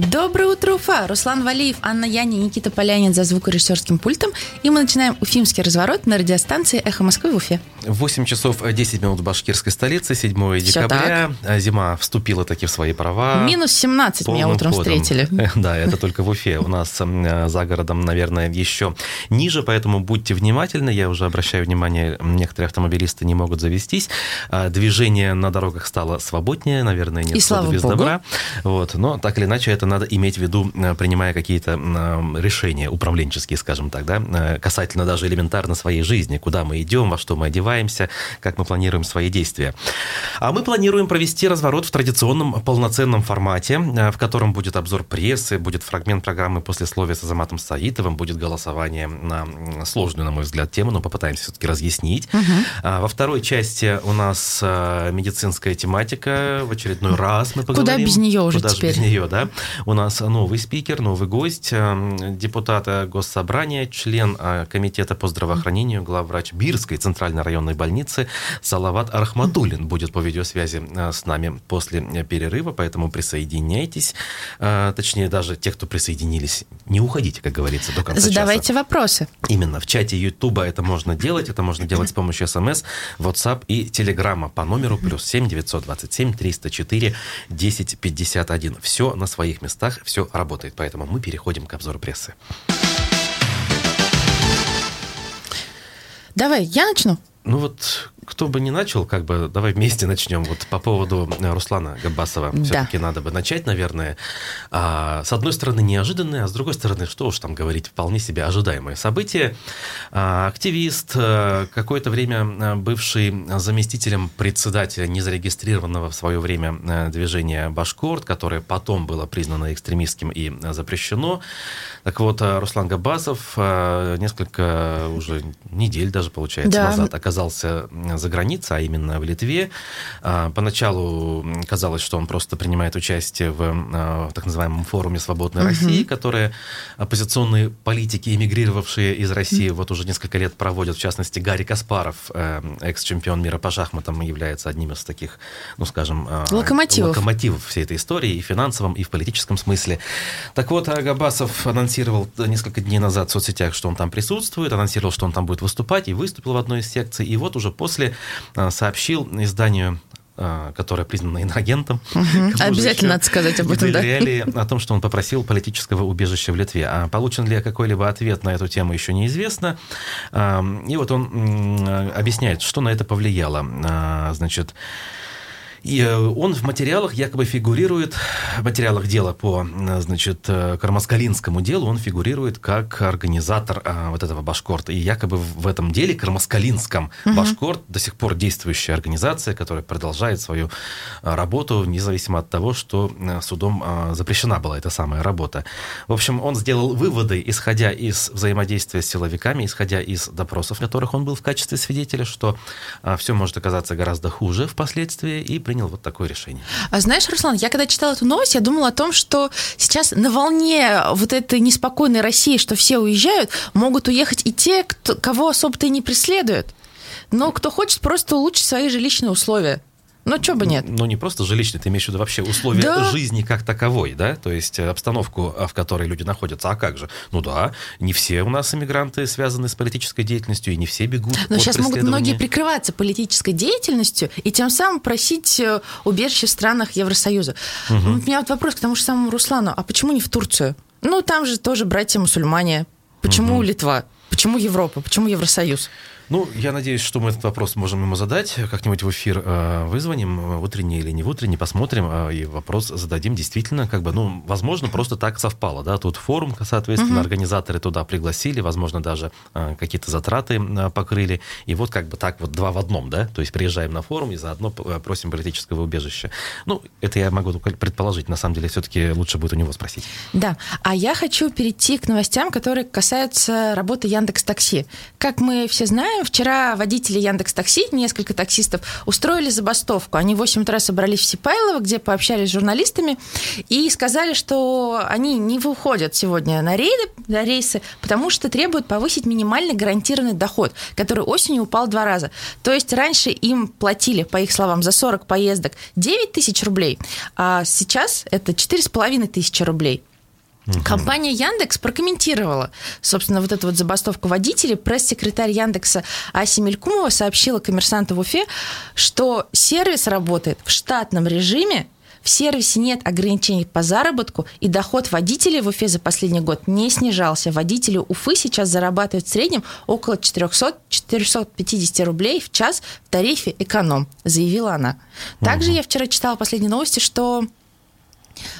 Доброе утро, Уфа! Руслан Валиев, Анна Яни, Никита Полянин за звукорежиссерским пультом. И мы начинаем уфимский разворот на радиостанции «Эхо Москвы» в Уфе. 8 часов 10 минут в башкирской столице, 7 Всё декабря. Зима вступила таки в свои права. Минус 17 меня утром ходом. встретили. Да, это только в Уфе. У нас м, за городом, наверное, еще ниже, поэтому будьте внимательны. Я уже обращаю внимание, некоторые автомобилисты не могут завестись. Движение на дорогах стало свободнее, наверное, нет И слава без богу. добра. Вот. Но так или иначе это надо иметь в виду, э, принимая какие-то решения управленческие, скажем так, да, э, касательно даже элементарно своей жизни, куда мы идем, во что мы одеваемся, как мы планируем свои действия. А мы планируем провести разворот в традиционном полноценном формате, э, в котором будет обзор прессы, будет фрагмент программы после словия с Азаматом Саитовым, будет голосование на сложную, на мой взгляд, тему, но попытаемся все-таки разъяснить. А Во второй части у нас э, медицинская тематика. В очередной раз мы Куда поговорим. без неё уже Куда теперь? без нее, да? У нас новый спикер, новый гость, э, депутат Госсобрания, член Комитета по здравоохранению, главврач Бирской центральной районной больницы Салават Архматуллин будет по видеосвязи э, с нами после э, перерыва, поэтому присоединяйтесь. Э, Точнее, даже те, кто присоединились, не уходите, как говорится, до конца часа. Задавайте вопросы. Именно в чате Ютуба это можно делать. Это можно делать с помощью смс, WhatsApp и Телеграма по номеру плюс 7 927 304 1051. Все на своих местах, все работает. Поэтому мы переходим к обзору прессы. Давай, я начну. Ну вот, кто бы не начал, как бы, давай вместе начнем. Вот по поводу э, Руслана Габасова. Да. Все-таки надо бы начать, наверное. А, с одной стороны, неожиданное, а с другой стороны, что уж там говорить, вполне себе ожидаемое событие. А, активист, э, какое-то время э, бывший заместителем председателя незарегистрированного в свое время движения «Башкорт», которое потом было признано экстремистским и запрещено. Так вот, Руслан Габасов несколько уже недель даже, получается, Да. назад оказался за границей, а именно в Литве. А, Поначалу казалось, что он просто принимает участие в а, так называемом форуме «Свободной России», которое оппозиционные политики, эмигрировавшие из России, вот уже несколько лет проводят. В частности, Гарри Каспаров, э, экс-чемпион мира по шахматам, является одним из таких, ну, скажем... а, Локомотивов. локомотивов всей этой истории и в финансовом, и в политическом смысле. Так вот, а, Габасов анонсировал несколько дней назад в соцсетях, что он там присутствует, анонсировал, что он там будет выступать, и выступил в одной из секций. И вот уже после а, сообщил изданию а, которое признано иноагентом. Же Обязательно надо сказать об этом, да. О том, что он попросил политического убежища в Литве. А получен ли какой-либо ответ на эту тему, еще неизвестно. А, И вот он м, объясняет, что на это повлияло. Значит, и э, он в материалах якобы фигурирует, в материалах дела по, э, значит, э, Кармаскалинскому делу, он фигурирует как организатор а, вот этого Башкорта. И якобы в этом деле, Кармаскалинском, Башкорт до сих пор действующая организация, которая продолжает свою работу, независимо от того, что судом запрещена была эта самая работа. В общем, он сделал выводы, исходя из взаимодействия с силовиками, исходя из допросов, в которых он был в качестве свидетеля, что все может оказаться гораздо хуже впоследствии, и принял вот такое решение. А знаешь, Руслан, я когда читала эту новость, я думала о том, что сейчас на волне вот этой неспокойной России, что все уезжают, могут уехать и те, кто, кого особо-то и не преследуют. Но кто хочет просто улучшить свои жилищные условия. Ну, чего бы нет. Ну, не просто жилищный, ты имеешь в виду вообще условия Да. жизни как таковой, да? То есть э, обстановку, а, в которой люди находятся. А как же? Ну да, не все у нас иммигранты связаны с политической деятельностью, и не все бегут Но сейчас могут многие прикрываться политической деятельностью и тем самым просить э, убежище в странах Евросоюза. У меня вот вопрос к тому же самому Руслану. А почему не в Турцию? Ну, там же тоже братья-мусульмане. Почему Литва? Почему Европа? Почему Евросоюз? Ну, я надеюсь, что мы этот вопрос можем ему задать. Как-нибудь в эфир э, вызвоним, э, в утренний или не в утренний, посмотрим, э, и вопрос зададим. Действительно, как бы, ну, возможно, просто так совпало, да, тут форум, соответственно, организаторы туда пригласили, возможно, даже э, какие-то затраты э, покрыли, и вот как бы так вот два в одном, да, то есть приезжаем на форум и заодно э, просим политического убежища. Ну, это я могу только предположить, на самом деле, все-таки лучше будет у него спросить. Да, а я хочу перейти к новостям, которые касаются работы Яндекс Такси. Как мы все знаем, знаем, вчера водители Яндекс Такси, несколько таксистов, устроили забастовку. Они в 8 утра собрались в Сипайлово, где пообщались с журналистами и сказали, что они не выходят сегодня на рейды, на рейсы, потому что требуют повысить минимальный гарантированный доход, который осенью упал два раза. То есть раньше им платили, по их словам, за 40 поездок 9 тысяч рублей, а сейчас это 4,5 тысячи рублей. Угу. Компания Яндекс прокомментировала, собственно, вот эту вот забастовку водителей. Пресс-секретарь Яндекса Ася Мелькумова сообщила коммерсанту в Уфе, что сервис работает в штатном режиме, в сервисе нет ограничений по заработку, и доход водителей в Уфе за последний год не снижался. Водители Уфы сейчас зарабатывают в среднем около 400-450 рублей в час в тарифе эконом, заявила она. Также угу. я вчера читала последние новости, что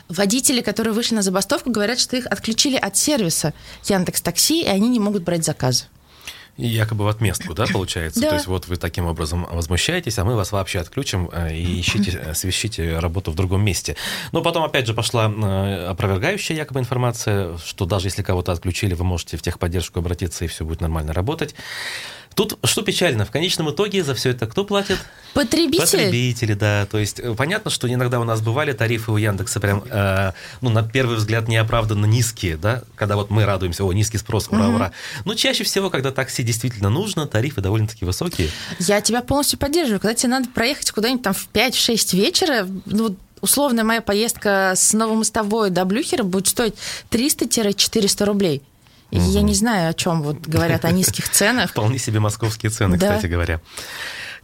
Водители, которые вышли на забастовку, говорят, что их отключили от сервиса Яндекс Такси, и они не могут брать заказы. И якобы в отместку, да, получается? Да. То есть вот вы таким образом возмущаетесь, а мы вас вообще отключим э, и ищите, э, свищите работу в другом месте. Но потом, опять же, пошла э, опровергающая якобы информация, что даже если кого-то отключили, вы можете в техподдержку обратиться, и все будет нормально работать. Тут что печально, в конечном итоге за все это кто платит? Потребители. Потребители, да. То есть э, понятно, что иногда у нас бывали тарифы у Яндекса прям, э, ну, на первый взгляд, неоправданно низкие, да, когда вот мы радуемся, о, низкий спрос, ура, угу. ура. Но чаще всего, когда такси действительно нужно, тарифы довольно-таки высокие. Я тебя полностью поддерживаю. Когда тебе надо проехать куда-нибудь там в 5-6 вечера, ну, условная моя поездка с Новомостовой до Блюхера будет стоить 300-400 рублей. Я не знаю, о чем вот говорят о низких ценах. Вполне себе московские цены, кстати говоря.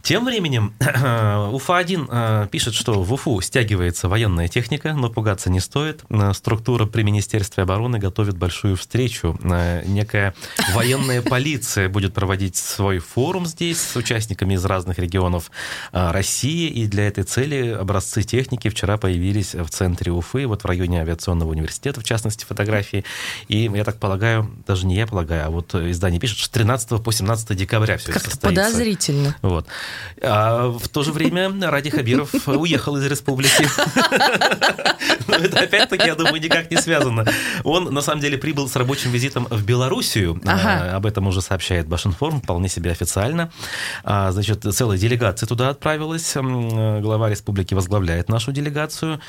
Тем временем УФА-1 э, пишет, что в Уфу стягивается военная техника, но пугаться не стоит. Э, структура при Министерстве обороны готовит большую встречу. Э, некая военная полиция будет проводить свой форум здесь с участниками из разных регионов России. И для этой цели образцы техники вчера появились в центре Уфы, вот в районе авиационного университета, в частности, фотографии. И я так полагаю, даже не я полагаю, а вот издание пишет, что 13 по 17 декабря все это состоится. подозрительно. Вот. А в то же время Ради Хабиров уехал из республики. Но это опять-таки, я думаю, никак не связано. Он, на самом деле, прибыл с рабочим визитом в Белоруссию. Ага. А, об этом уже сообщает Башинформ, вполне себе официально. А, значит, целая делегация туда отправилась. Глава республики возглавляет нашу делегацию.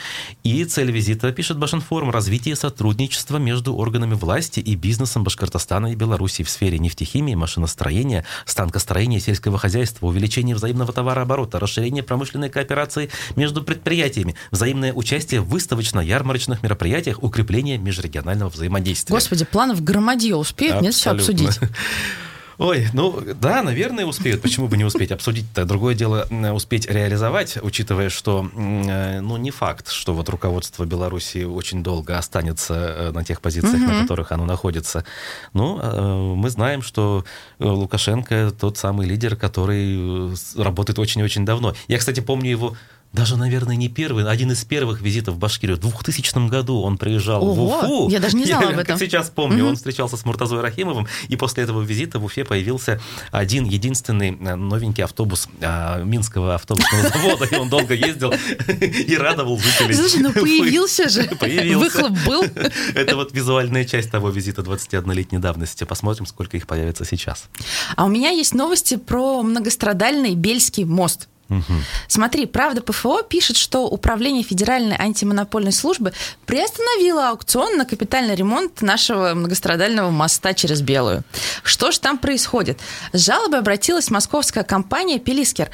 И цель визита, пишет Башинформ, развитие сотрудничества между органами власти и бизнесом Башкортостана и Белоруссии в сфере нефтехимии, машиностроения, станкостроения, сельского хозяйства, увеличение взаимного товарооборота, расширение промышленной кооперации между предприятиями, взаимное участие в выставочно-ярмарочных мероприятиях, укрепление межрегионального взаимодействия. Господи, планов громадье успеют, нет, все обсудить. Ой, ну да, наверное, успеют. Почему бы не успеть обсудить-то? Другое дело успеть реализовать, учитывая, что ну не факт, что вот руководство Беларуси очень долго останется э, на тех позициях, угу. на которых оно находится. Ну, э, мы знаем, что э, Лукашенко тот самый лидер, который работает очень-очень давно. Я, кстати, помню его даже, наверное, не первый, один из первых визитов в Башкирию. В 2000 году он приезжал Ого, в Уфу. Я даже не знала я, об этом. Как сейчас помню, угу. он встречался с Муртазой Рахимовым, и после этого визита в Уфе появился один единственный э, новенький автобус а, Минского автобусного завода, и он долго ездил и радовал жителей. Слушай, ну появился же. Появился. Выхлоп был. Это вот визуальная часть того визита 21-летней давности. Посмотрим, сколько их появится сейчас. А у меня есть новости про многострадальный Бельский мост. Смотри, правда ПФО пишет, что Управление Федеральной антимонопольной службы приостановило аукцион на капитальный ремонт нашего многострадального моста через Белую. Что же там происходит? С жалобой обратилась московская компания «Пелискер».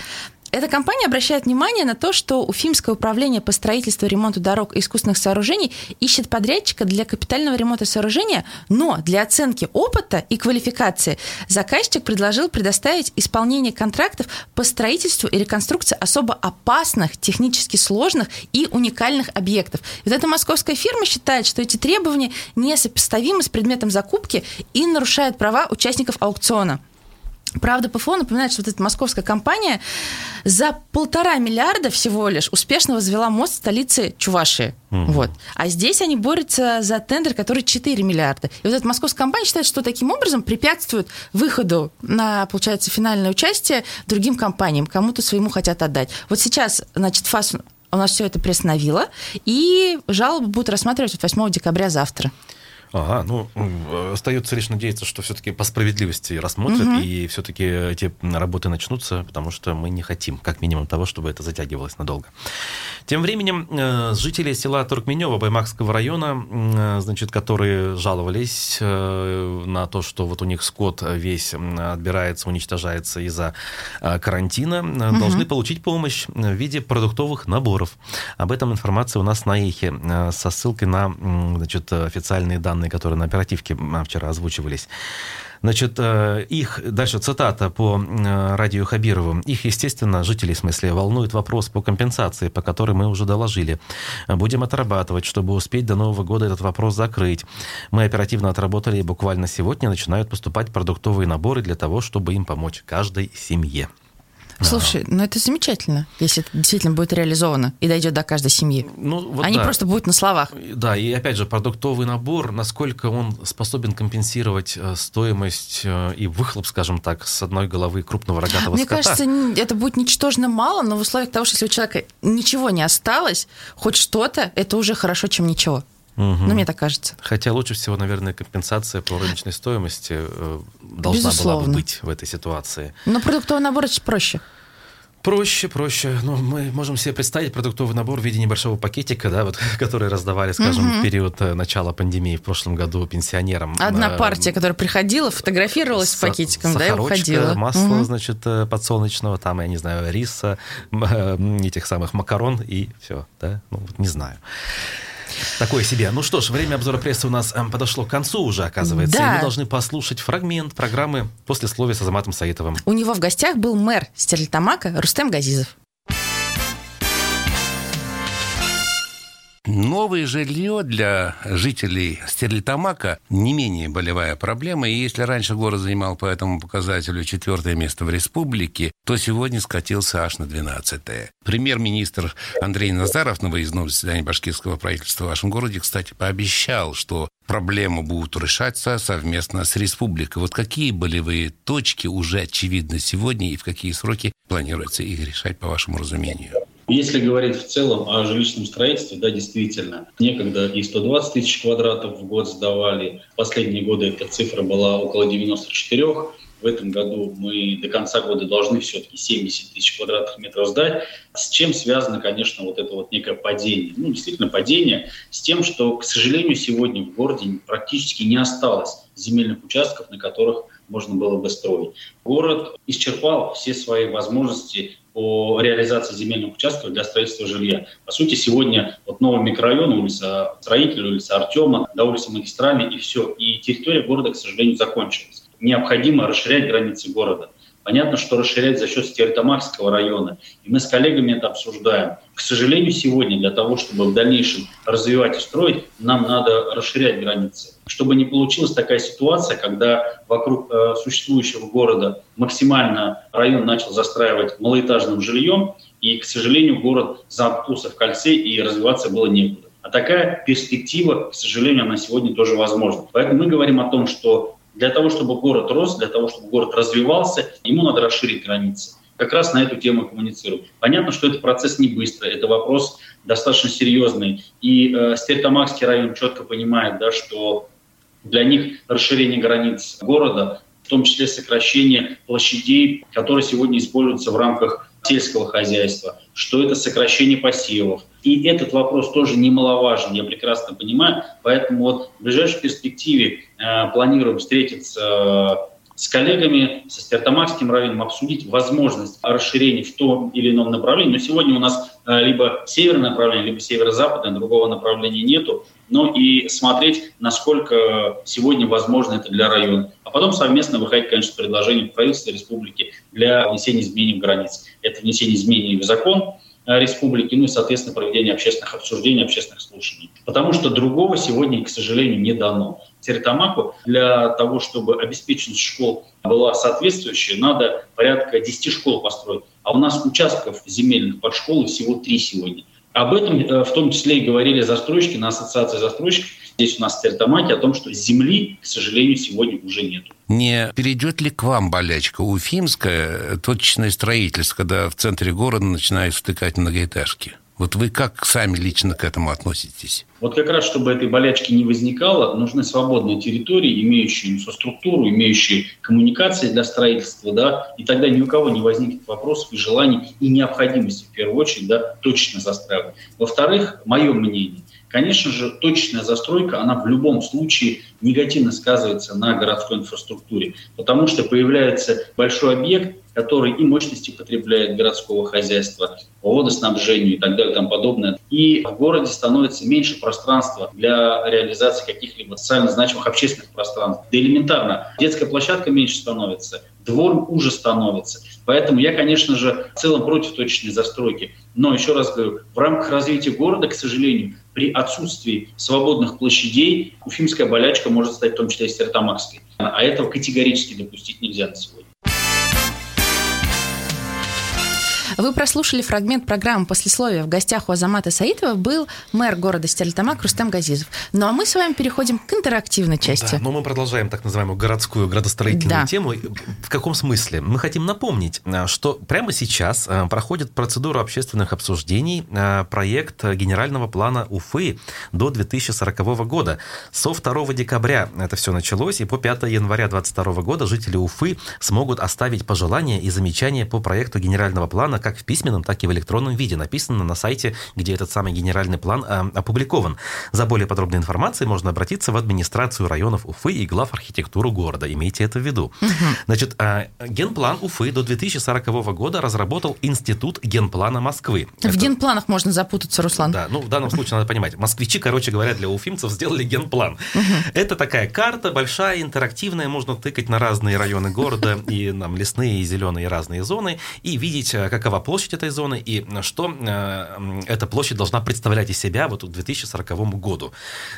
Эта компания обращает внимание на то, что Уфимское управление по строительству и ремонту дорог и искусственных сооружений ищет подрядчика для капитального ремонта сооружения, но для оценки опыта и квалификации заказчик предложил предоставить исполнение контрактов по строительству и реконструкции особо опасных, технически сложных и уникальных объектов. И вот эта московская фирма считает, что эти требования несопоставимы с предметом закупки и нарушают права участников аукциона. Правда, ПФО напоминает, что вот эта московская компания за полтора миллиарда всего лишь успешно возвела мост в столице Чувашии. Угу. Вот. А здесь они борются за тендер, который 4 миллиарда. И вот эта московская компания считает, что таким образом препятствует выходу на, получается, финальное участие другим компаниям, кому-то своему хотят отдать. Вот сейчас, значит, ФАС у нас все это приостановило, и жалобы будут рассматривать 8 декабря завтра. Ага, ну, остается лишь надеяться, что все-таки по справедливости рассмотрят, угу. и все-таки эти работы начнутся, потому что мы не хотим, как минимум, того, чтобы это затягивалось надолго. Тем временем, э, жители села Туркменева Баймакского района, э, значит, которые жаловались э, на то, что вот у них скот весь отбирается, уничтожается из-за карантина, угу. должны получить помощь в виде продуктовых наборов. Об этом информация у нас на Эхе со ссылкой на значит, официальные данные, которые на оперативке вчера озвучивались. Значит, э, их, дальше цитата по э, радио Хабирову. Их, естественно, жителей, в смысле, волнует вопрос по компенсации, по которой мы уже доложили. Будем отрабатывать, чтобы успеть до Нового года этот вопрос закрыть. Мы оперативно отработали, и буквально сегодня начинают поступать продуктовые наборы для того, чтобы им помочь каждой семье. Слушай, ну это замечательно, если это действительно будет реализовано и дойдет до каждой семьи. Ну, вот а не просто будет на словах. Да, и опять же, продуктовый набор, насколько он способен компенсировать э, стоимость э, и выхлоп, скажем так, с одной головы крупного рогатого Мне скота. кажется, это будет ничтожно мало, но в условиях того, что если у человека ничего не осталось, хоть что-то, это уже хорошо, чем ничего. Угу. Ну, мне так кажется. Хотя лучше всего, наверное, компенсация по рыночной стоимости э, должна Безусловно. была бы быть в этой ситуации. Но продуктовый набор проще. Проще, проще. Ну, мы можем себе представить продуктовый набор в виде небольшого пакетика, да, вот, который раздавали, скажем, угу. в период э, начала пандемии в прошлом году пенсионерам. Одна партия, которая приходила, фотографировалась с, с пакетиком, да, и уходила. масло, угу. значит, э, подсолнечного, там, я не знаю, риса, этих самых макарон и все, да, ну, вот не знаю. Такое себе. Ну что ж, время обзора прессы у нас эм, подошло к концу уже, оказывается. Да. И мы должны послушать фрагмент программы после слова с Азаматом Саитовым. У него в гостях был мэр Стерлитамака Рустем Газизов. Новое жилье для жителей Стерлитамака не менее болевая проблема. И если раньше город занимал по этому показателю четвертое место в республике, то сегодня скатился аж на двенадцатое. Премьер-министр Андрей Назаров на выездном заседании башкирского правительства в вашем городе, кстати, пообещал, что проблемы будут решаться совместно с республикой. Вот какие болевые точки уже очевидны сегодня и в какие сроки планируется их решать, по вашему разумению? Если говорить в целом о жилищном строительстве, да, действительно, некогда и 120 тысяч квадратов в год сдавали. Последние годы эта цифра была около 94. В этом году мы до конца года должны все-таки 70 тысяч квадратных метров сдать. С чем связано, конечно, вот это вот некое падение? Ну, действительно, падение с тем, что, к сожалению, сегодня в городе практически не осталось земельных участков, на которых можно было бы строить. Город исчерпал все свои возможности по реализации земельных участков для строительства жилья. По сути, сегодня вот новый микрорайон, улица Строителя, улица Артема, до улицы Магистральной и все. И территория города, к сожалению, закончилась. Необходимо расширять границы города. Понятно, что расширять за счет Стерлитамакского района. И мы с коллегами это обсуждаем. К сожалению, сегодня для того, чтобы в дальнейшем развивать и строить, нам надо расширять границы. Чтобы не получилась такая ситуация, когда вокруг э, существующего города максимально район начал застраивать малоэтажным жильем, и, к сожалению, город замкнулся в кольце, и развиваться было некуда. А такая перспектива, к сожалению, она сегодня тоже возможна. Поэтому мы говорим о том, что для того, чтобы город рос, для того, чтобы город развивался, ему надо расширить границы. Как раз на эту тему коммуницируем. Понятно, что это процесс не быстрый, это вопрос достаточно серьезный. И э, Стерлитамакский район четко понимает, да, что для них расширение границ города, в том числе сокращение площадей, которые сегодня используются в рамках сельского хозяйства, что это сокращение посевов. И этот вопрос тоже немаловажен, я прекрасно понимаю. Поэтому вот в ближайшей перспективе э, планируем встретиться с коллегами, со Стертамакским районом обсудить возможность расширения в том или ином направлении. Но сегодня у нас э, либо северное направление, либо северо-западное, другого направления нету. Но и смотреть, насколько сегодня возможно это для района. А потом совместно выходить, конечно, с предложением правительства республики для внесения изменений в границ. Это внесение изменений в закон, Э, республики, ну и, соответственно, проведение общественных обсуждений, общественных слушаний. Потому что другого сегодня, к сожалению, не дано. Тертамаку для того, чтобы обеспеченность школ была соответствующая, надо порядка 10 школ построить. А у нас участков земельных под школы всего 3 сегодня. Об этом э, в том числе и говорили застройщики на ассоциации застройщиков здесь у нас Тертамаке о том, что земли, к сожалению, сегодня уже нет. Не перейдет ли к вам болячка уфимская, точечное строительство, когда в центре города начинают втыкать многоэтажки? Вот вы как сами лично к этому относитесь? Вот как раз, чтобы этой болячки не возникало, нужны свободные территории, имеющие инфраструктуру, имеющие коммуникации для строительства, да, и тогда ни у кого не возникнет вопросов и желаний и необходимости, в первую очередь, да, точно застраивать. Во-вторых, мое мнение, Конечно же, точечная застройка, она в любом случае негативно сказывается на городской инфраструктуре, потому что появляется большой объект, который и мощности потребляет городского хозяйства, по водоснабжению и так далее и тому подобное. И в городе становится меньше пространства для реализации каких-либо социально значимых общественных пространств. Да элементарно, детская площадка меньше становится, двор уже становится. Поэтому я, конечно же, в целом против точечной застройки. Но, еще раз говорю, в рамках развития города, к сожалению, при отсутствии свободных площадей уфимская болячка может стать в том числе и стертамакской. А этого категорически допустить нельзя на сегодня. Вы прослушали фрагмент программы «Послесловие». В гостях у Азамата Саитова был мэр города Стерлитамак Рустам Газизов. Ну а мы с вами переходим к интерактивной части. Да, но мы продолжаем так называемую городскую градостроительную да. тему. В каком смысле? Мы хотим напомнить, а, что прямо сейчас а, проходит процедура общественных обсуждений а, проект генерального плана Уфы до 2040 года. Со 2 декабря это все началось, и по 5 января 2022 года жители Уфы смогут оставить пожелания и замечания по проекту генерального плана как в письменном, так и в электронном виде. Написано на сайте, где этот самый генеральный план э, опубликован. За более подробной информацией можно обратиться в администрацию районов Уфы и глав архитектуру города. Имейте это в виду. Угу. Значит, э, генплан Уфы до 2040 года разработал Институт генплана Москвы. В это... генпланах можно запутаться, Руслан. Да, ну в данном случае надо понимать. Москвичи, короче говоря, для уфимцев сделали генплан. Угу. Это такая карта большая, интерактивная, можно тыкать на разные районы города, и нам лесные, и зеленые, и разные зоны, и видеть, э, какова площадь этой зоны и что э, эта площадь должна представлять из себя вот к 2040 году.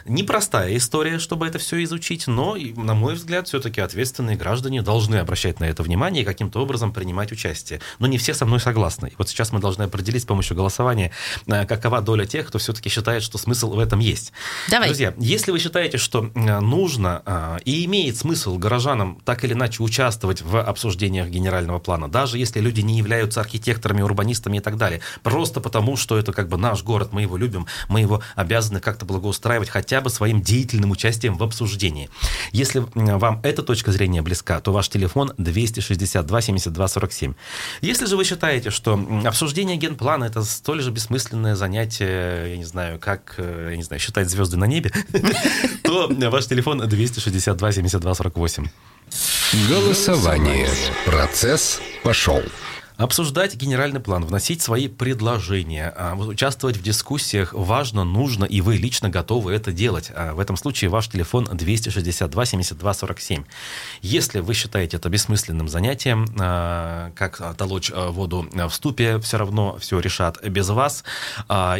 Непростая история, чтобы это все изучить, но, на мой взгляд, все-таки ответственные граждане должны обращать на это внимание и каким-то образом принимать участие. Но не все со мной согласны. вот сейчас мы должны определить с помощью голосования, э, какова доля тех, кто все-таки считает, что смысл в этом есть. Давай. Друзья, если вы считаете, что э, нужно э, и имеет смысл горожанам так или иначе участвовать в обсуждениях генерального плана, даже если люди не являются архитекторами, архитекторами, урбанистами и так далее. Просто потому, что это как бы наш город, мы его любим, мы его обязаны как-то благоустраивать хотя бы своим деятельным участием в обсуждении. Если вам эта точка зрения близка, то ваш телефон 262 72 47. Если же вы считаете, что обсуждение генплана это столь же бессмысленное занятие, я не знаю, как, э, я не знаю, считать звезды на небе, то ваш телефон 262 72 48. Голосование. Процесс пошел обсуждать генеральный план, вносить свои предложения, а, участвовать в дискуссиях важно, нужно, и вы лично готовы это делать. А, в этом случае ваш телефон 262 72 47. Если вы считаете это бессмысленным занятием, а, как толочь воду в ступе, все равно все решат без вас.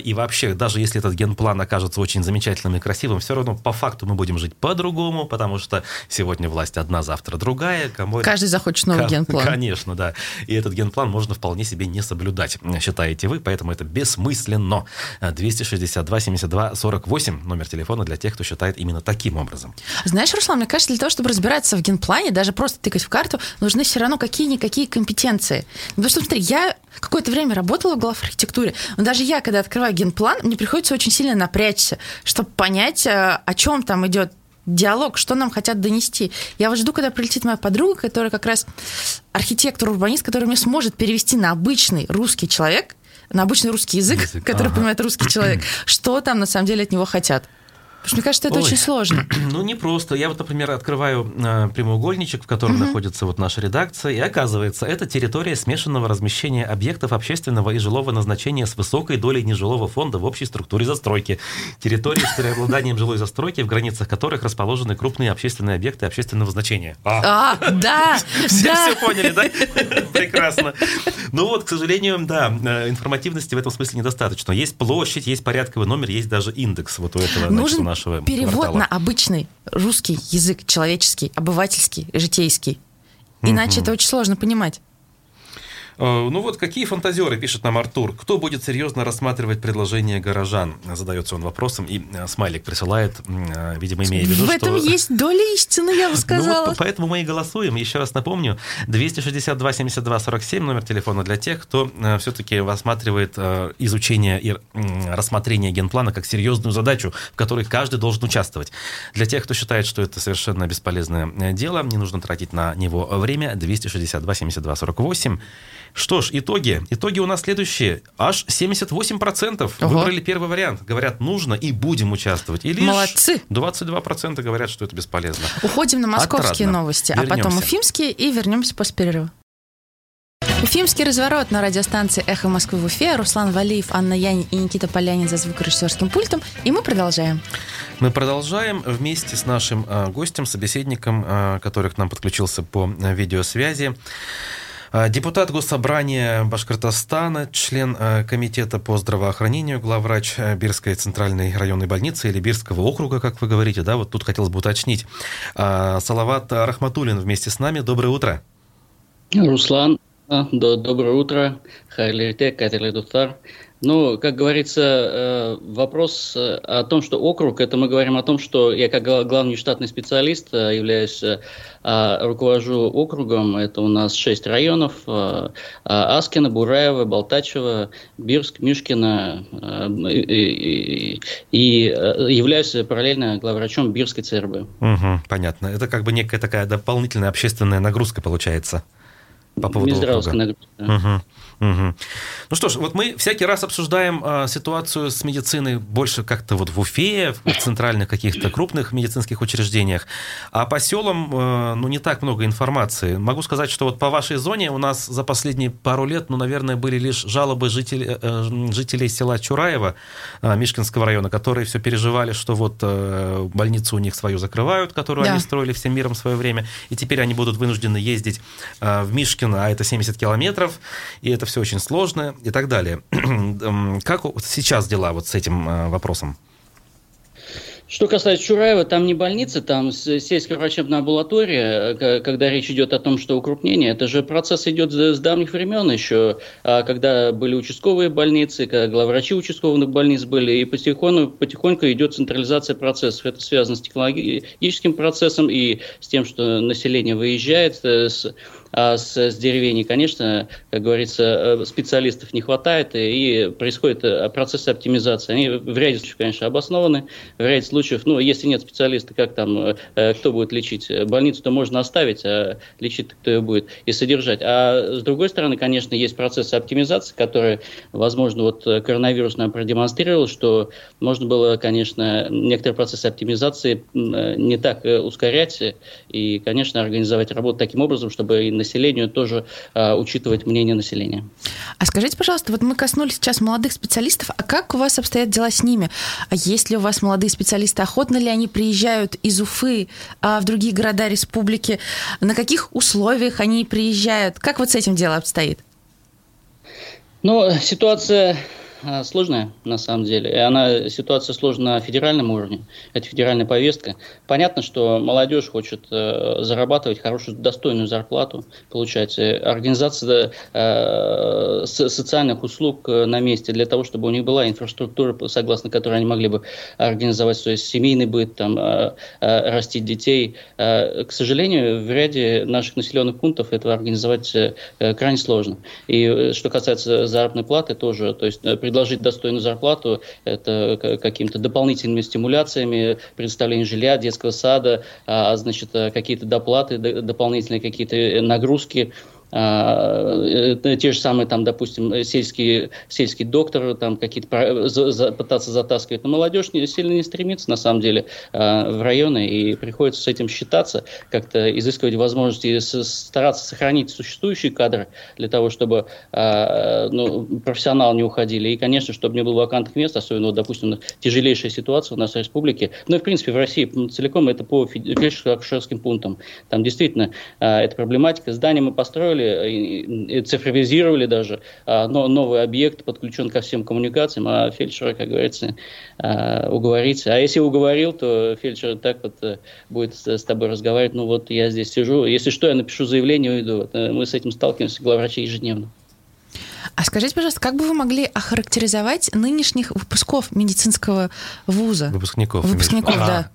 И вообще, даже если этот генплан окажется очень замечательным и красивым, все равно по факту мы будем жить по-другому, потому что сегодня власть одна, завтра другая. Кому... Каждый захочет новый генплан. Конечно, да. И этот генплан план можно вполне себе не соблюдать, считаете вы, поэтому это бессмысленно. 262 72 48 номер телефона для тех, кто считает именно таким образом. Знаешь, Руслан, мне кажется, для того, чтобы разбираться в генплане, даже просто тыкать в карту, нужны все равно какие-никакие компетенции. Потому что, смотри, я какое-то время работала в глав архитектуре, но даже я, когда открываю генплан, мне приходится очень сильно напрячься, чтобы понять, э, о чем там идет диалог, что нам хотят донести. Я вот жду, когда прилетит моя подруга, которая как раз архитектор-урбанист, который мне сможет перевести на обычный русский человек, на обычный русский язык, язык который ага. понимает русский человек, что там на самом деле от него хотят. Потому что мне кажется, это Ой, очень сложно. Ну, не просто. Я вот, например, открываю э, прямоугольничек, в котором угу. находится вот наша редакция, и оказывается, это территория смешанного размещения объектов общественного и жилого назначения с высокой долей нежилого фонда в общей структуре застройки. Территория с преобладанием жилой застройки, в границах которых расположены крупные общественные объекты общественного значения. А, а да, все, все поняли, да? Прекрасно. Ну вот, к сожалению, да, э, информативности в этом смысле недостаточно. Есть площадь, есть порядковый номер, есть даже индекс вот у этого. Нужен нашего Перевод квартала. на обычный русский язык, человеческий, обывательский, житейский. Иначе mm это очень сложно понимать. Э, ну вот какие фантазеры, пишет нам Артур. Кто будет серьезно рассматривать предложение горожан? Задается он вопросом и э, смайлик присылает, э, видимо, имея в виду, В этом что... есть доля истины, я бы сказала. Ну, вот поэтому мы и голосуем. Еще раз напомню, 262 72 47 номер телефона для тех, кто все-таки рассматривает изучение и рассмотрение генплана как серьезную задачу, в которой каждый должен участвовать. Для тех, кто считает, что это совершенно бесполезное дело, не нужно тратить на него время, 262 72 48 что ж, итоги. Итоги у нас следующие. Аж 78% Ого. выбрали первый вариант. Говорят, нужно и будем участвовать. И лишь Молодцы. 22% говорят, что это бесполезно. Уходим на московские Отрадно. новости, вернемся. а потом уфимские и вернемся после перерыва. Уфимский разворот на радиостанции «Эхо Москвы» в Уфе. Руслан Валиев, Анна Янь и Никита Полянин за звукорежиссерским пультом. И мы продолжаем. Мы продолжаем вместе с нашим э, гостем, собеседником, э, который к нам подключился по э, видеосвязи. А, депутат Госсобрания Башкортостана, член а, Комитета по здравоохранению, главврач а, Бирской центральной районной больницы или Бирского округа, как вы говорите, да, вот тут хотелось бы уточнить. Салават Рахматулин вместе с нами. Доброе утро. Руслан, доброе утро. Хайрлерте, Катерле Дуфтар. Ну, как говорится, э, вопрос э, о том, что округ, это мы говорим о том, что я как главный штатный специалист э, являюсь, руковожу округом, это у нас шесть районов, Аскина, Бураева, Болтачева, Бирск, Мишкина, и, и являюсь параллельно главврачом Бирской ЦРБ. Угу, понятно. Это как бы некая такая дополнительная общественная нагрузка получается по поводу округа. нагрузка. Угу. Угу. Ну что ж, вот мы всякий раз обсуждаем э, ситуацию с медициной больше как-то вот в Уфе, в центральных каких-то крупных медицинских учреждениях, а по селам, э, ну, не так много информации. Могу сказать, что вот по вашей зоне у нас за последние пару лет, ну, наверное, были лишь жалобы жителей, э, жителей села Чураева э, Мишкинского района, которые все переживали, что вот э, больницу у них свою закрывают, которую да. они строили всем миром в свое время, и теперь они будут вынуждены ездить э, в Мишкино, а это 70 километров, и это все все очень сложно и так далее. Как сейчас дела вот с этим э, вопросом? Что касается Чураева, там не больница, там сельская врачебная амбулатория, э, когда речь идет о том, что укрупнение, это же процесс идет с давних времен еще, а когда были участковые больницы, когда главврачи участковых больниц были, и потихоньку, потихоньку идет централизация процессов. Это связано с технологическим процессом и с тем, что население выезжает э, с а с, с деревень, конечно, как говорится, э, специалистов не хватает, и происходит э, процесс оптимизации. Они в ряде случаев, конечно, обоснованы, в ряде случаев, ну, если нет специалиста, как там, э, кто будет лечить? Больницу-то можно оставить, а лечить кто ее будет и содержать. А с другой стороны, конечно, есть процессы оптимизации, которые, возможно, вот коронавирус нам продемонстрировал, что можно было, конечно, некоторые процессы оптимизации не так ускорять и, конечно, организовать работу таким образом, чтобы и на населению тоже э, учитывать мнение населения. А скажите, пожалуйста, вот мы коснулись сейчас молодых специалистов, а как у вас обстоят дела с ними? А есть ли у вас молодые специалисты, охотно ли они приезжают из Уфы а в другие города республики? На каких условиях они приезжают? Как вот с этим дело обстоит? Ну, ситуация сложная, на самом деле. И она, ситуация сложна на федеральном уровне. Это федеральная повестка. Понятно, что молодежь хочет э, зарабатывать хорошую, достойную зарплату, получать. Организация э, социальных услуг э, на месте для того, чтобы у них была инфраструктура, согласно которой они могли бы организовать свой семейный быт, там, э, э, растить детей. Э, к сожалению, в ряде наших населенных пунктов этого организовать э, крайне сложно. И э, что касается заработной платы, тоже, то есть э, предложить достойную зарплату, это какими-то дополнительными стимуляциями, предоставление жилья, детского сада, а, значит, какие-то доплаты, дополнительные какие-то нагрузки. э, те же самые, там, допустим, сельский, сельский доктор, там какие-то за, за, пытаться затаскивать. Но молодежь не, сильно не стремится, на самом деле, а, в районы, и приходится с этим считаться, как-то изыскивать возможности, стараться сохранить существующие кадры для того, чтобы а, ну, профессионалы не уходили. И, конечно, чтобы не было вакантных мест, особенно, вот, допустим, тяжелейшая ситуация у нас в республике, ну и, в принципе, в России целиком это по фельдшерско-акушерским пунктам. Там действительно эта проблематика. Здания мы построили, цифровизировали, цифровизировали даже, а, но новый объект подключен ко всем коммуникациям, а фельдшера, как говорится, а, уговорить. А если уговорил, то фельдшер так вот э, будет с тобой разговаривать, ну вот я здесь сижу, если что, я напишу заявление и уйду. Э, мы с этим сталкиваемся, главврачи ежедневно. А скажите, пожалуйста, как бы вы могли охарактеризовать нынешних выпусков медицинского вуза? Выпускников. Выпускников, да.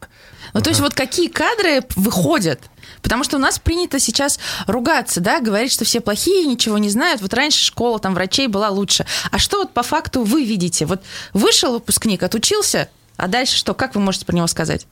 Ну, то есть вот какие кадры выходят? Потому что у нас принято сейчас ругаться, да, говорить, что все плохие, ничего не знают. Вот раньше школа там врачей была лучше. А что вот по факту вы видите? Вот вышел выпускник, отучился, а дальше что? Как вы можете про него сказать?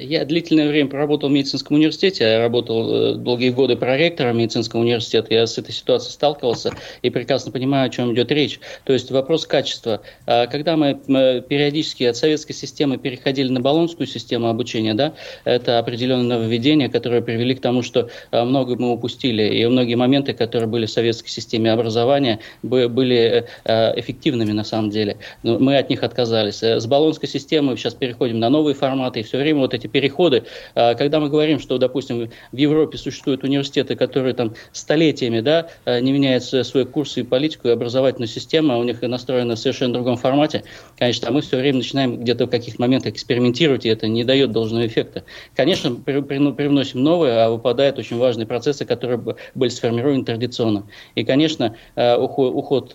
Я длительное время проработал в медицинском университете, я работал э, долгие годы проректором медицинского университета, я с этой ситуацией сталкивался и прекрасно понимаю, о чем идет речь. То есть вопрос качества. А когда мы периодически от советской системы переходили на баллонскую систему обучения, да, это определенные нововведения, которые привели к тому, что а, много мы упустили, и многие моменты, которые были в советской системе образования, были э, эффективными на самом деле. Но мы от них отказались. С баллонской системы сейчас переходим на новые форматы, и все время вот эти переходы. А, когда мы говорим, что, допустим, в Европе существуют университеты, которые там столетиями да, а, не меняют свои курсы и политику, и образовательную систему, а у них настроена в совершенно другом формате, конечно, мы все время начинаем где-то в каких-то моментах экспериментировать, и это не дает должного эффекта. Конечно, привносим новые, а выпадают очень важные процессы, которые были сформированы традиционно. И, конечно, а, уход, уход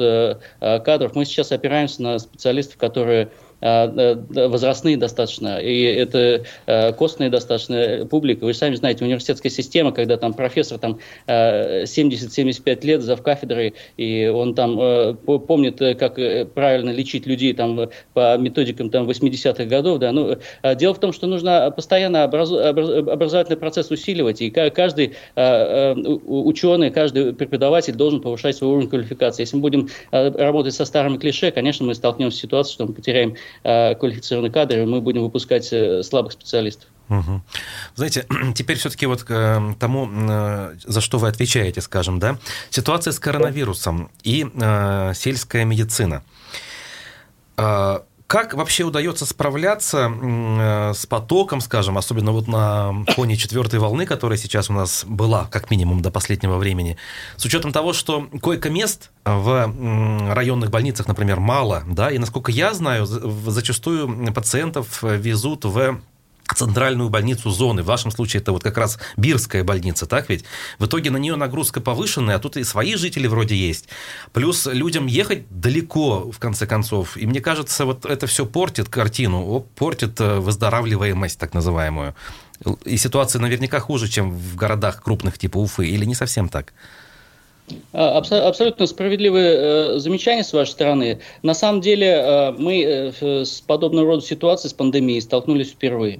кадров, мы сейчас опираемся на специалистов, которые Э, э, возрастные достаточно, и это э, костная достаточно публика. Вы сами знаете, университетская система, когда там профессор там 70-75 лет за кафедрой, и он там помнит, как правильно лечить людей там по методикам там 80-х годов, да, ну, дело в том, что нужно постоянно образовательный процесс усиливать, и каждый ученый, каждый преподаватель должен повышать свой уровень квалификации. Если мы будем работать со старыми клише, конечно, мы столкнемся с ситуацией, что мы потеряем Э, квалифицированные кадры, мы будем выпускать э, слабых специалистов. Угу. Знаете, теперь все-таки вот к э, тому, за что вы отвечаете, скажем, да, ситуация с коронавирусом и э, сельская медицина. Как вообще удается справляться э, с потоком, скажем, особенно вот на фоне четвертой волны, которая сейчас у нас была, как минимум, до последнего времени, с учетом того, что койко-мест в районных больницах, например, мало, да, и насколько я знаю, зачастую пациентов везут в центральную больницу зоны. В вашем случае это вот как раз Бирская больница, так ведь? В итоге на нее нагрузка повышенная, а тут и свои жители вроде есть. Плюс людям ехать далеко, в конце концов. И мне кажется, вот это все портит картину, портит э, выздоравливаемость, так называемую. И ситуация наверняка хуже, чем в городах крупных типа Уфы, или не совсем так? А, абсолютно справедливые э, замечания с вашей стороны. На самом деле э, мы с подобного рода ситуацией, с пандемией столкнулись впервые.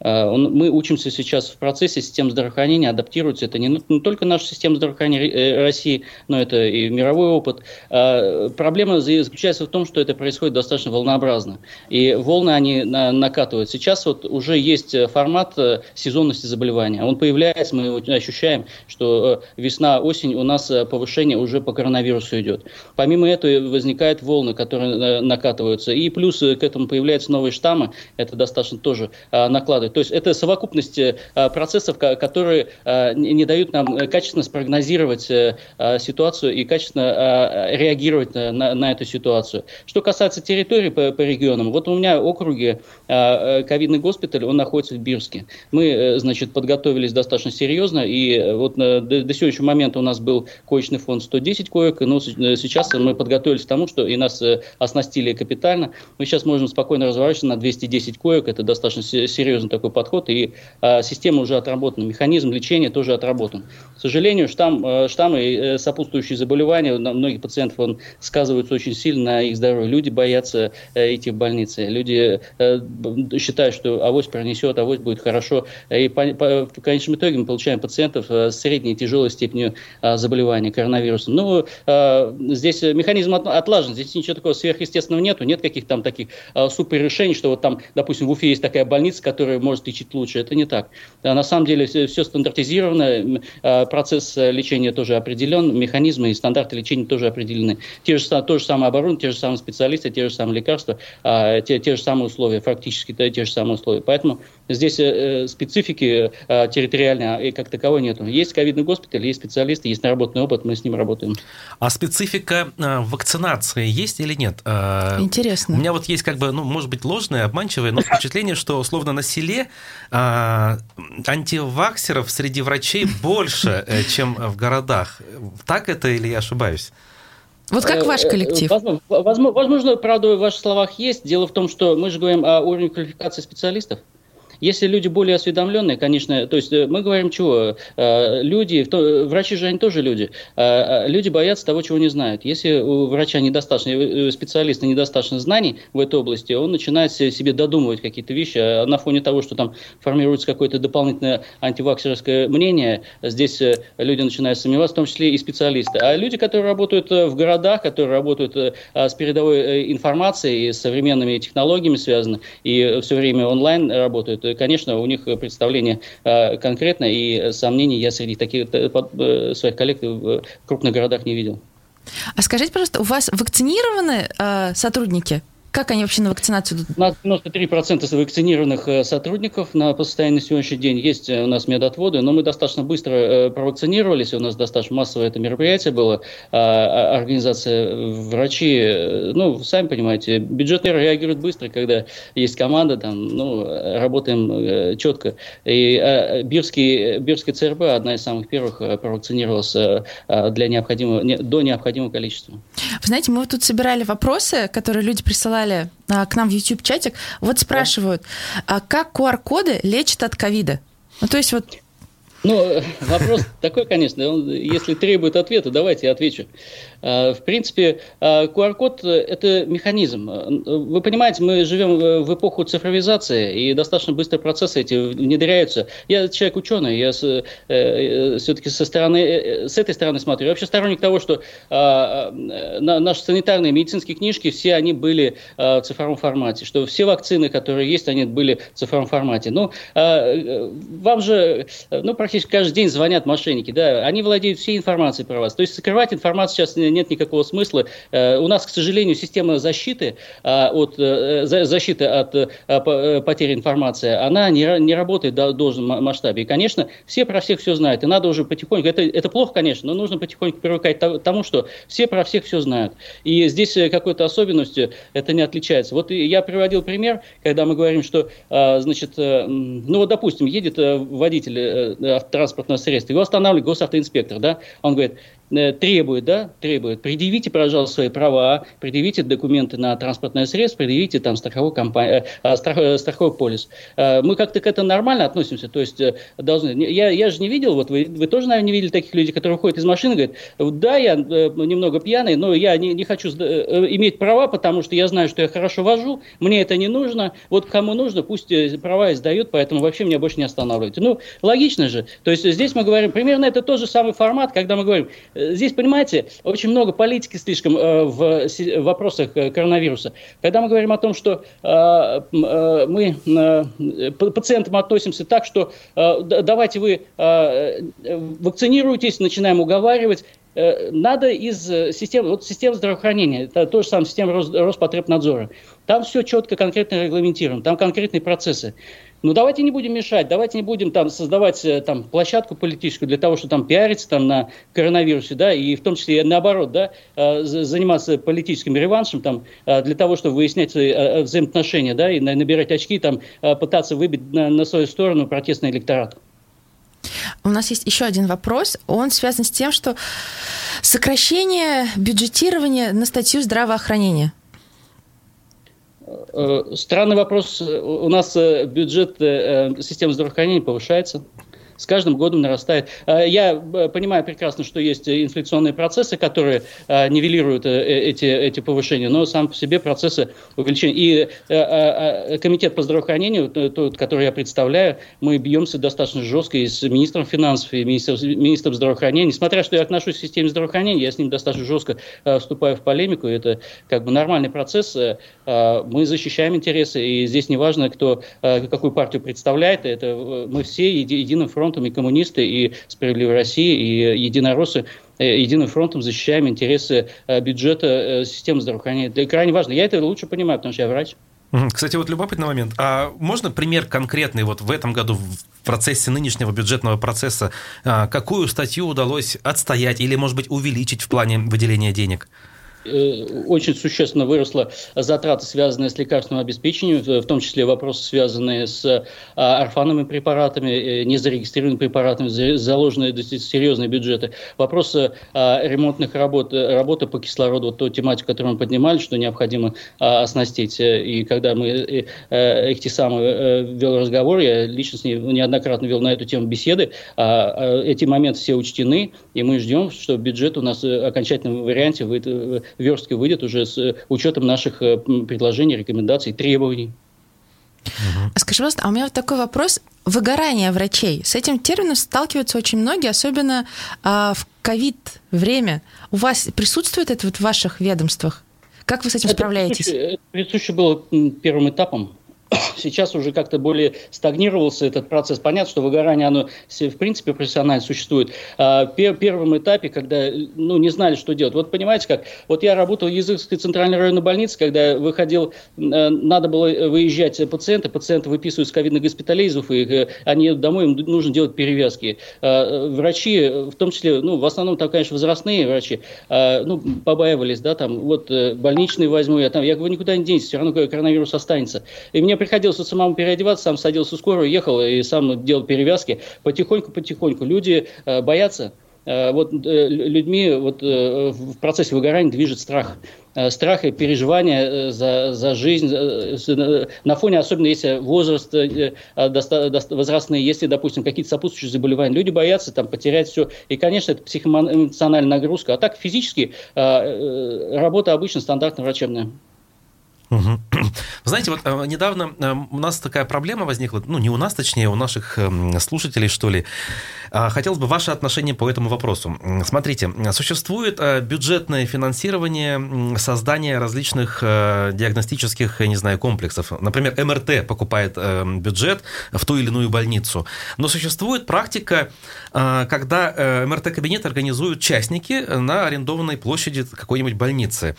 Э, мы учимся сейчас в процессе систем здравоохранения, адаптируется. Это не, не только наша система здравоохранения э, России, но это и мировой опыт. Э, проблема заключается в том, что это происходит достаточно волнообразно. И волны, они накатывают. Сейчас вот уже есть формат сезонности заболевания. Он появляется, мы ощущаем, что весна-осень у нас повышение уже по коронавирусу идет. Помимо этого возникают волны, которые накатываются. И плюс к этому появляются новые штаммы. Это достаточно тоже накатывает накладывать. То есть это совокупность э, процессов, которые э, не дают нам качественно спрогнозировать э, ситуацию и качественно реагировать на, на эту ситуацию. Что касается территории по, по регионам, вот у меня в округе ковидный госпиталь, он находится в Бирске. Мы, значит, подготовились достаточно серьезно, и вот до, до сегодняшнего момента у нас был коечный фонд 110 коек, но сейчас мы подготовились к тому, что и нас оснастили капитально. Мы сейчас можем спокойно разворачиваться на 210 коек, это достаточно серьезно серьезный такой подход, и э, система уже отработана, механизм лечения тоже отработан. К сожалению, штамм, э, штаммы и э, сопутствующие заболевания на многих пациентов он сказываются очень сильно на их здоровье. Люди боятся э, идти в больницы, люди э, считают, что авось пронесет, авось будет хорошо. И по, по, в конечном итоге мы получаем пациентов э, с средней и тяжелой степенью э, заболевания коронавирусом. Ну, э, здесь механизм от, отлажен, здесь ничего такого сверхъестественного нету, нет каких-то там таких э, супер решений, что вот там, допустим, в Уфе есть такая больница, которая который может лечить лучше. Это не так. На самом деле все, все стандартизировано, а, процесс лечения тоже определен, механизмы и стандарты лечения тоже определены. Те же, то же самое оборудование, те же самые специалисты, те же самые лекарства, а, те, те же самые условия, фактически те же самые условия. Поэтому здесь э, э, специфики э, территориальной как таковой нету. Есть ковидный госпиталь, есть специалисты, есть наработанный опыт, мы с ним работаем. А специфика вакцинации есть или нет? Интересно. У меня вот есть как бы, ну, может быть, ложное, обманчивое, но впечатление, что условно на селе а, антиваксеров среди врачей больше, э, чем в городах. Так это или я ошибаюсь? Вот как ваш коллектив? Возможно, возможно, правда, в ваших словах есть. Дело в том, что мы же говорим о уровне квалификации специалистов. Если люди более осведомленные, конечно, то есть э, мы говорим чего? Э, люди, врачи же они тоже люди. Э, люди боятся того, чего не знают. Если у врача недостаточно, специалиста недостаточно знаний в этой области, он начинает себе додумывать какие-то вещи, а на фоне того, что там формируется какое-то дополнительное антиваксерское мнение, здесь люди начинают сомневаться, в том числе и специалисты. А люди, которые работают в городах, которые работают с передовой информацией, с современными технологиями связаны, и все время онлайн работают, конечно, у них представление э, конкретное, и сомнений я среди таких э, э, своих коллег в крупных городах не видел. А скажите, пожалуйста, у вас вакцинированы э, сотрудники? Как они вообще на вакцинацию идут? У нас 93% вакцинированных э, сотрудников на постоянный сегодняшний день. Есть э, у нас медотводы, но мы достаточно быстро э, провакцинировались. У нас достаточно массовое это мероприятие было. А, а, организация врачи, ну, сами понимаете, бюджетные реагируют быстро, когда есть команда, там, ну, работаем четко. И Бирский, Бирский ЦРБ одна из самых первых провакцинировалась для необходимого, до необходимого количества. Вы знаете, мы тут собирали вопросы, которые люди присылали прислали а, к нам в YouTube-чатик. Вот спрашивают, а как QR-коды лечат от ковида? Ну, то есть вот ну, вопрос такой, конечно, он, если требует ответа, давайте я отвечу. А, в принципе, QR-код а, – это механизм. Вы понимаете, мы живем в эпоху цифровизации, и достаточно быстро процессы эти внедряются. Я человек ученый, я э, э, все-таки со стороны, э, с этой стороны смотрю. Я вообще сторонник того, что наши санитарные медицинские книжки, все они были в цифровом формате, что все вакцины, которые есть, они были в цифровом формате. Ну, вам же, ну, практически каждый день звонят мошенники, да, они владеют всей информацией про вас. То есть скрывать информацию сейчас нет никакого смысла. Э, у нас, к сожалению, система защиты э, от, э, защиты от потери информации, она не, работает в должном масштабе. И, конечно, все про всех все знают. И надо уже потихоньку, это, это плохо, конечно, но нужно потихоньку привыкать к тому, что все про всех все знают. И здесь какой-то особенностью это не отличается. Вот я приводил пример, когда мы говорим, что, значит, ну вот, допустим, едет водитель транспортного средства, его останавливает госавтоинспектор, да, он говорит, Э, требует, да, требует, предъявите, пожалуйста, свои права, предъявите документы на транспортное средство, предъявите там страховой, компания, э, страх, э, страховой полис. Мы как-то к этому нормально относимся, то есть должны... Я, я же не видел, вот вы, вы тоже, наверное, не видели таких людей, которые выходят из машины и говорят, да, я немного пьяный, но я не, не хочу иметь права, потому что я знаю, что я хорошо вожу, мне это не нужно, вот кому нужно, пусть права издают, поэтому вообще меня больше не останавливайте. Ну, логично же. То есть здесь мы говорим, примерно это тот же самый формат, когда мы говорим, Здесь, понимаете, очень много политики слишком э, в вопросах э, коронавируса. Когда мы говорим о том, что э, мы пациентам относимся так, что давайте вы вакцинируйтесь, начинаем уговаривать, надо из системы, вот система здравоохранения, это то же самое система Роспотребнадзора. Там все четко, конкретно регламентировано, там конкретные процессы. Ну, давайте не будем мешать, давайте не будем там создавать э, там площадку политическую для того, чтобы там пиариться там на коронавирусе, да, и в том числе наоборот, да, э, заниматься политическим реваншем там э, для того, чтобы выяснять свои взаимоотношения, да, и набирать очки, там пытаться выбить на, на свою сторону протестный электорат. У нас есть еще один вопрос. Он связан с тем, что сокращение бюджетирования на статью здравоохранения – странный вопрос. У нас э, бюджет э, системы здравоохранения повышается с каждым годом нарастает. А, я э, понимаю прекрасно, что есть инфляционные процессы, которые нивелируют э, эти, эти повышения, но сам по себе процессы увеличения. И э, комитет по здравоохранению, тот, который я представляю, мы бьемся достаточно жестко и с министром финансов, и министром, министром здравоохранения. Несмотря, что я отношусь к системе здравоохранения, я с ним достаточно жестко вступаю в полемику. Это как бы нормальный процесс. Мы защищаем интересы, и здесь не важно, кто какую партию представляет. Это мы все единым фронтом фронтом и коммунисты, и «Справедливая Россия», и единороссы э, единым фронтом защищаем интересы э, бюджета э, системы здравоохранения. Это крайне важно. Я это лучше понимаю, потому что я врач. Кстати, вот любопытный момент. А можно пример конкретный вот в этом году в процессе нынешнего бюджетного процесса, а, какую статью удалось отстоять или, может быть, увеличить в плане выделения денег? Очень существенно выросла затраты, связанные с лекарственным обеспечением, в том числе вопросы, связанные с орфанными препаратами, незарегистрированными препаратами, заложенные серьезные бюджеты. Вопросы ремонтных работ, работы по кислороду, вот ту тематику, которую мы поднимали, что необходимо оснастить. И когда мы эти самые вел разговор, я лично с ней неоднократно вел на эту тему беседы, эти моменты все учтены, и мы ждем, что бюджет у нас в окончательном варианте верстке выйдет уже с учетом наших предложений, рекомендаций, требований. Угу. Скажи, пожалуйста, а у меня вот такой вопрос. Выгорание врачей. С этим термином сталкиваются очень многие, особенно а, в ковид время. У вас присутствует это вот в ваших ведомствах? Как вы с этим это справляетесь? Присуще, это присуще было первым этапом Сейчас уже как-то более стагнировался этот процесс. Понятно, что выгорание, оно в принципе профессионально существует. А в первом этапе, когда ну, не знали, что делать. Вот понимаете как? Вот я работал в Языкской центральной районной больнице, когда выходил, э, надо было выезжать пациенты, пациенты выписывают с ковидных госпитализов, и э, они едут домой, им нужно делать перевязки. А, врачи, в том числе, ну, в основном там, конечно, возрастные врачи, а, ну, побаивались, да, там, вот э, больничный возьму я, там, я говорю, никуда не денется, все равно коронавирус останется. И мне приходилось самому переодеваться, сам садился в скорую, ехал и сам делал перевязки. Потихоньку-потихоньку. Люди э, боятся. Э, вот э, людьми вот, э, в процессе выгорания движет страх. Э, страх и переживания э, за, за жизнь э, на фоне, особенно если возраст доста, доста, возрастные, если, допустим, какие-то сопутствующие заболевания, люди боятся там потерять все. И, конечно, это психоэмоциональная нагрузка. А так физически работа обычно стандартно врачебная. Угу. Знаете, вот э, недавно э, у нас такая проблема возникла, ну не у нас, точнее, у наших эм, слушателей, что ли. А, хотелось бы ваше отношение по этому вопросу. Смотрите, существует э, бюджетное финансирование создания различных диагностических, я не знаю, комплексов. Например, МРТ покупает бюджет в ту или иную больницу. Но существует практика, когда МРТ-кабинет организуют частники на арендованной площади какой-нибудь больницы.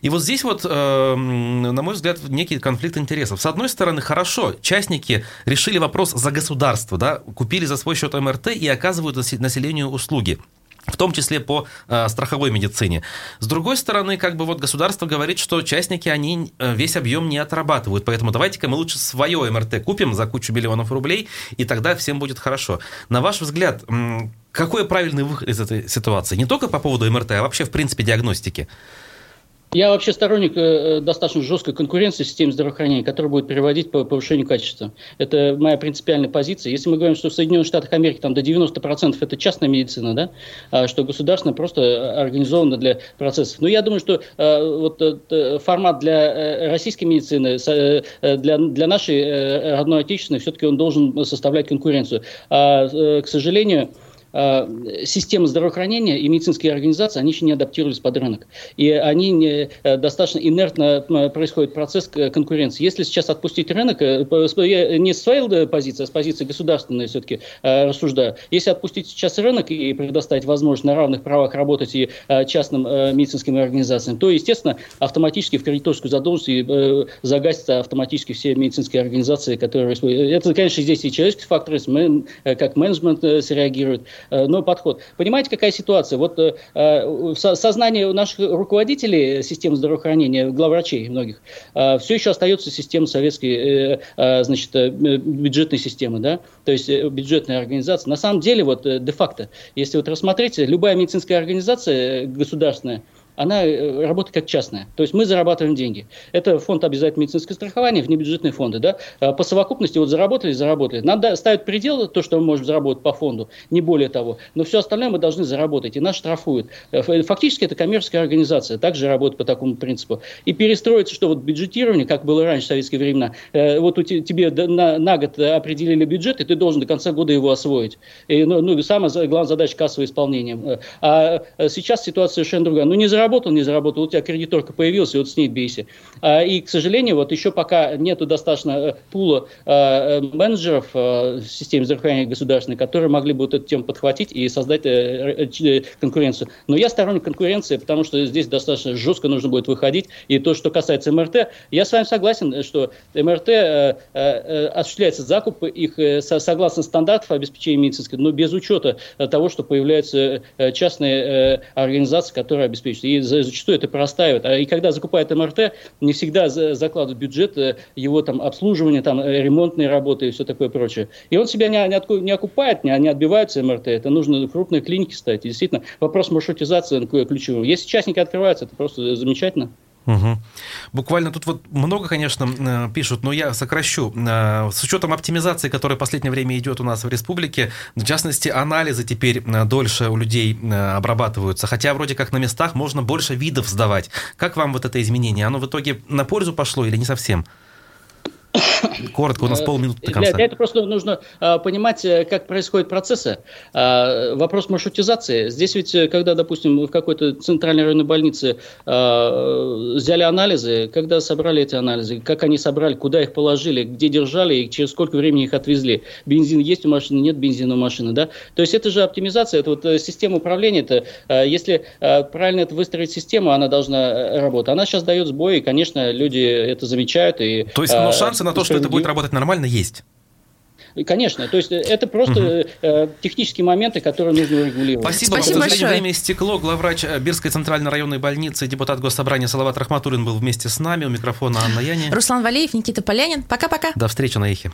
И вот здесь вот на мой взгляд, некий конфликт интересов. С одной стороны, хорошо, частники решили вопрос за государство, да, купили за свой счет МРТ и оказывают населению услуги в том числе по э, страховой медицине. С другой стороны, как бы вот государство говорит, что частники, они э, весь объем не отрабатывают, поэтому давайте-ка мы лучше свое МРТ купим за кучу миллионов рублей, и тогда всем будет хорошо. На ваш взгляд, какой правильный выход из этой ситуации? Не только по поводу МРТ, а вообще, в принципе, диагностики? Я вообще сторонник э, достаточно жесткой конкуренции в системе здравоохранения, которая будет приводить к повышению качества. Это моя принципиальная позиция. Если мы говорим, что в Соединенных Штатах Америки там до 90% это частная медицина, да, а что государственная просто организована для процессов. Но я думаю, что э, вот э, формат для российской медицины, для, для нашей родной отечественной, все-таки он должен составлять конкуренцию. А, к сожалению, Э, системы здравоохранения и медицинские организации, они еще не адаптировались под рынок. И они не, э, достаточно инертно происходит процесс конкуренции. Если сейчас отпустить рынок, э, я не с своей позиции, а с позиции государственной все-таки рассуждаю. Если отпустить сейчас рынок и предоставить возможность на равных правах работать и частным медицинским организациям, то, естественно, автоматически в кредиторскую задолженность загасятся автоматически все медицинские организации, которые... Это, конечно, здесь и человеческий фактор, как менеджмент среагирует, Э, но подход. Понимаете, какая ситуация? Вот э, э, сознание наших руководителей системы здравоохранения, главврачей многих, все еще остается система советской, значит, бюджетной системы, да, то есть бюджетная организация. На самом деле, вот де-факто, если вот рассмотреть, любая медицинская организация государственная, она э, работает как частная. То есть мы зарабатываем деньги. Это фонд обязательного медицинского страхования, внебюджетные фонды. Да? А по совокупности вот заработали, заработали. Надо ставить предел, то, что мы можем заработать по фонду, не более того. Но все остальное мы должны заработать, и нас штрафуют. Э, фактически это коммерческая организация, также работает по такому принципу. И перестроиться, что вот бюджетирование, как было раньше в советские времена, э, вот у тебе на, на год определили бюджет, и ты должен до конца года его освоить. И, ну, ну, самая главная задача кассового исполнения. А сейчас ситуация совершенно другая. Ну, не заработать заработал, не заработал, у тебя кредиторка появилась, и вот с ней бейся. А, и, к сожалению, вот еще пока нету достаточно э, пула а, э, менеджеров в системе здравоохранения государственной, которые могли бы вот эту тему подхватить и создать конкуренцию. Но я сторонник конкуренции, потому что здесь достаточно жестко нужно будет выходить. И то, что касается МРТ, я с вами согласен, что МРТ осуществляется закуп их согласно стандартов обеспечения медицинского, но без учета того, что появляются частные организации, которые обеспечивают. И и зачастую это простаивает. А и когда закупают МРТ, не всегда закладывают бюджет, э, его там обслуживание, там ремонтные работы и все такое прочее. И он себя не, не, не окупает, не, не отбиваются МРТ. Это нужно крупные клиники ставить. И действительно, вопрос маршрутизации ключевым. Если частники открываются, это просто замечательно. Угу. Буквально тут вот много, конечно, э, пишут, но я сокращу. Э, с учетом оптимизации, которая в последнее время идет у нас в республике, в частности, анализы теперь э, дольше у людей обрабатываются, хотя вроде как на местах можно больше видов сдавать. Как вам вот это изменение? Оно в итоге на пользу пошло или не совсем? Коротко, у нас э, полминуты до конца. Для, для этого просто нужно а, понимать, э, как происходят процессы. А, вопрос маршрутизации. Здесь ведь, э, когда, допустим, в какой-то центральной районной больнице а, взяли анализы, когда собрали эти анализы, как они собрали, куда их положили, где держали и через сколько времени их отвезли. Бензин есть у машины, нет бензина у машины, да? То есть это же оптимизация, это вот система управления. Это, если правильно это выстроить систему, она должна работать. Она сейчас дает сбои, и, конечно, люди это замечают. И, То есть, ну, шансы на то, что это будет работать нормально, есть. Конечно, то есть это просто угу. технические моменты, которые нужно регулировать. Спасибо, Спасибо вам. К время истекло. Главврач э, Бирской центральной районной больницы, депутат Госсобрания Салават Рахматуллин был вместе с нами. У микрофона Анна Яни. Руслан Валеев, Никита Полянин. Пока-пока. До встречи на Эхе.